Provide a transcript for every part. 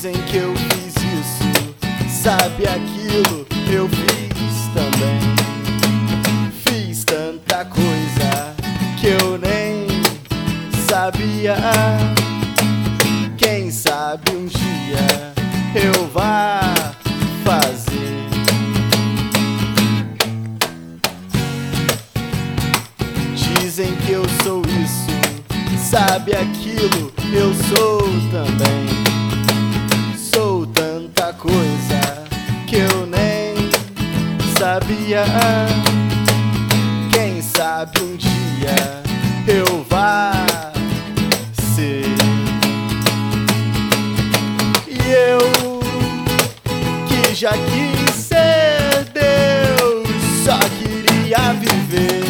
Dizem que eu fiz isso, sabe aquilo, eu fiz também. Fiz tanta coisa que eu nem sabia. Quem sabe um dia eu vá fazer. Dizem que eu sou isso, sabe aquilo, eu sou também. Quem sabe um dia eu vá ser. E eu que já quis ser Deus, só queria viver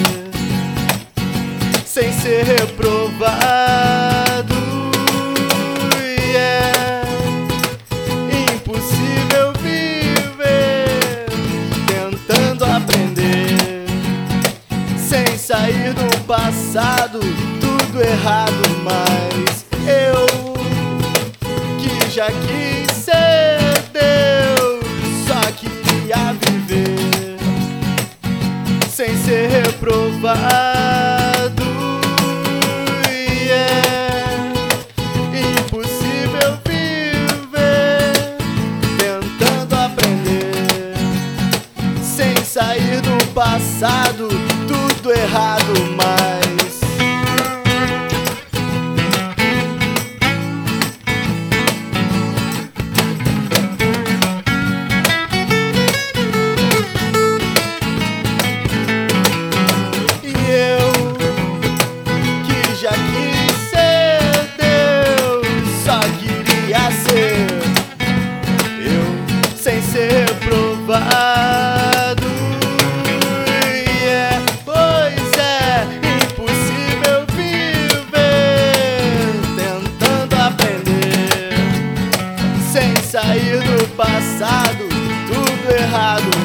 sem ser reprovado. Sem sair do passado, tudo errado, mas eu que já quis ser Deus, só queria viver sem ser reprovado. E é impossível viver tentando aprender sem sair do passado, errado, mas. E eu que já quis ser Deus, só queria ser eu sem ser provado. sair do passado, tudo errado.